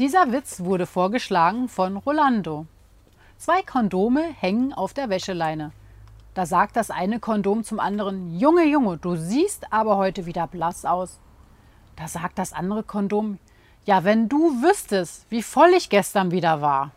Dieser Witz wurde vorgeschlagen von Rolando. Zwei Kondome hängen auf der Wäscheleine. Da sagt das eine Kondom zum anderen, Junge, Junge, du siehst aber heute wieder blass aus. Da sagt das andere Kondom, ja, wenn du wüsstest, wie voll ich gestern wieder war.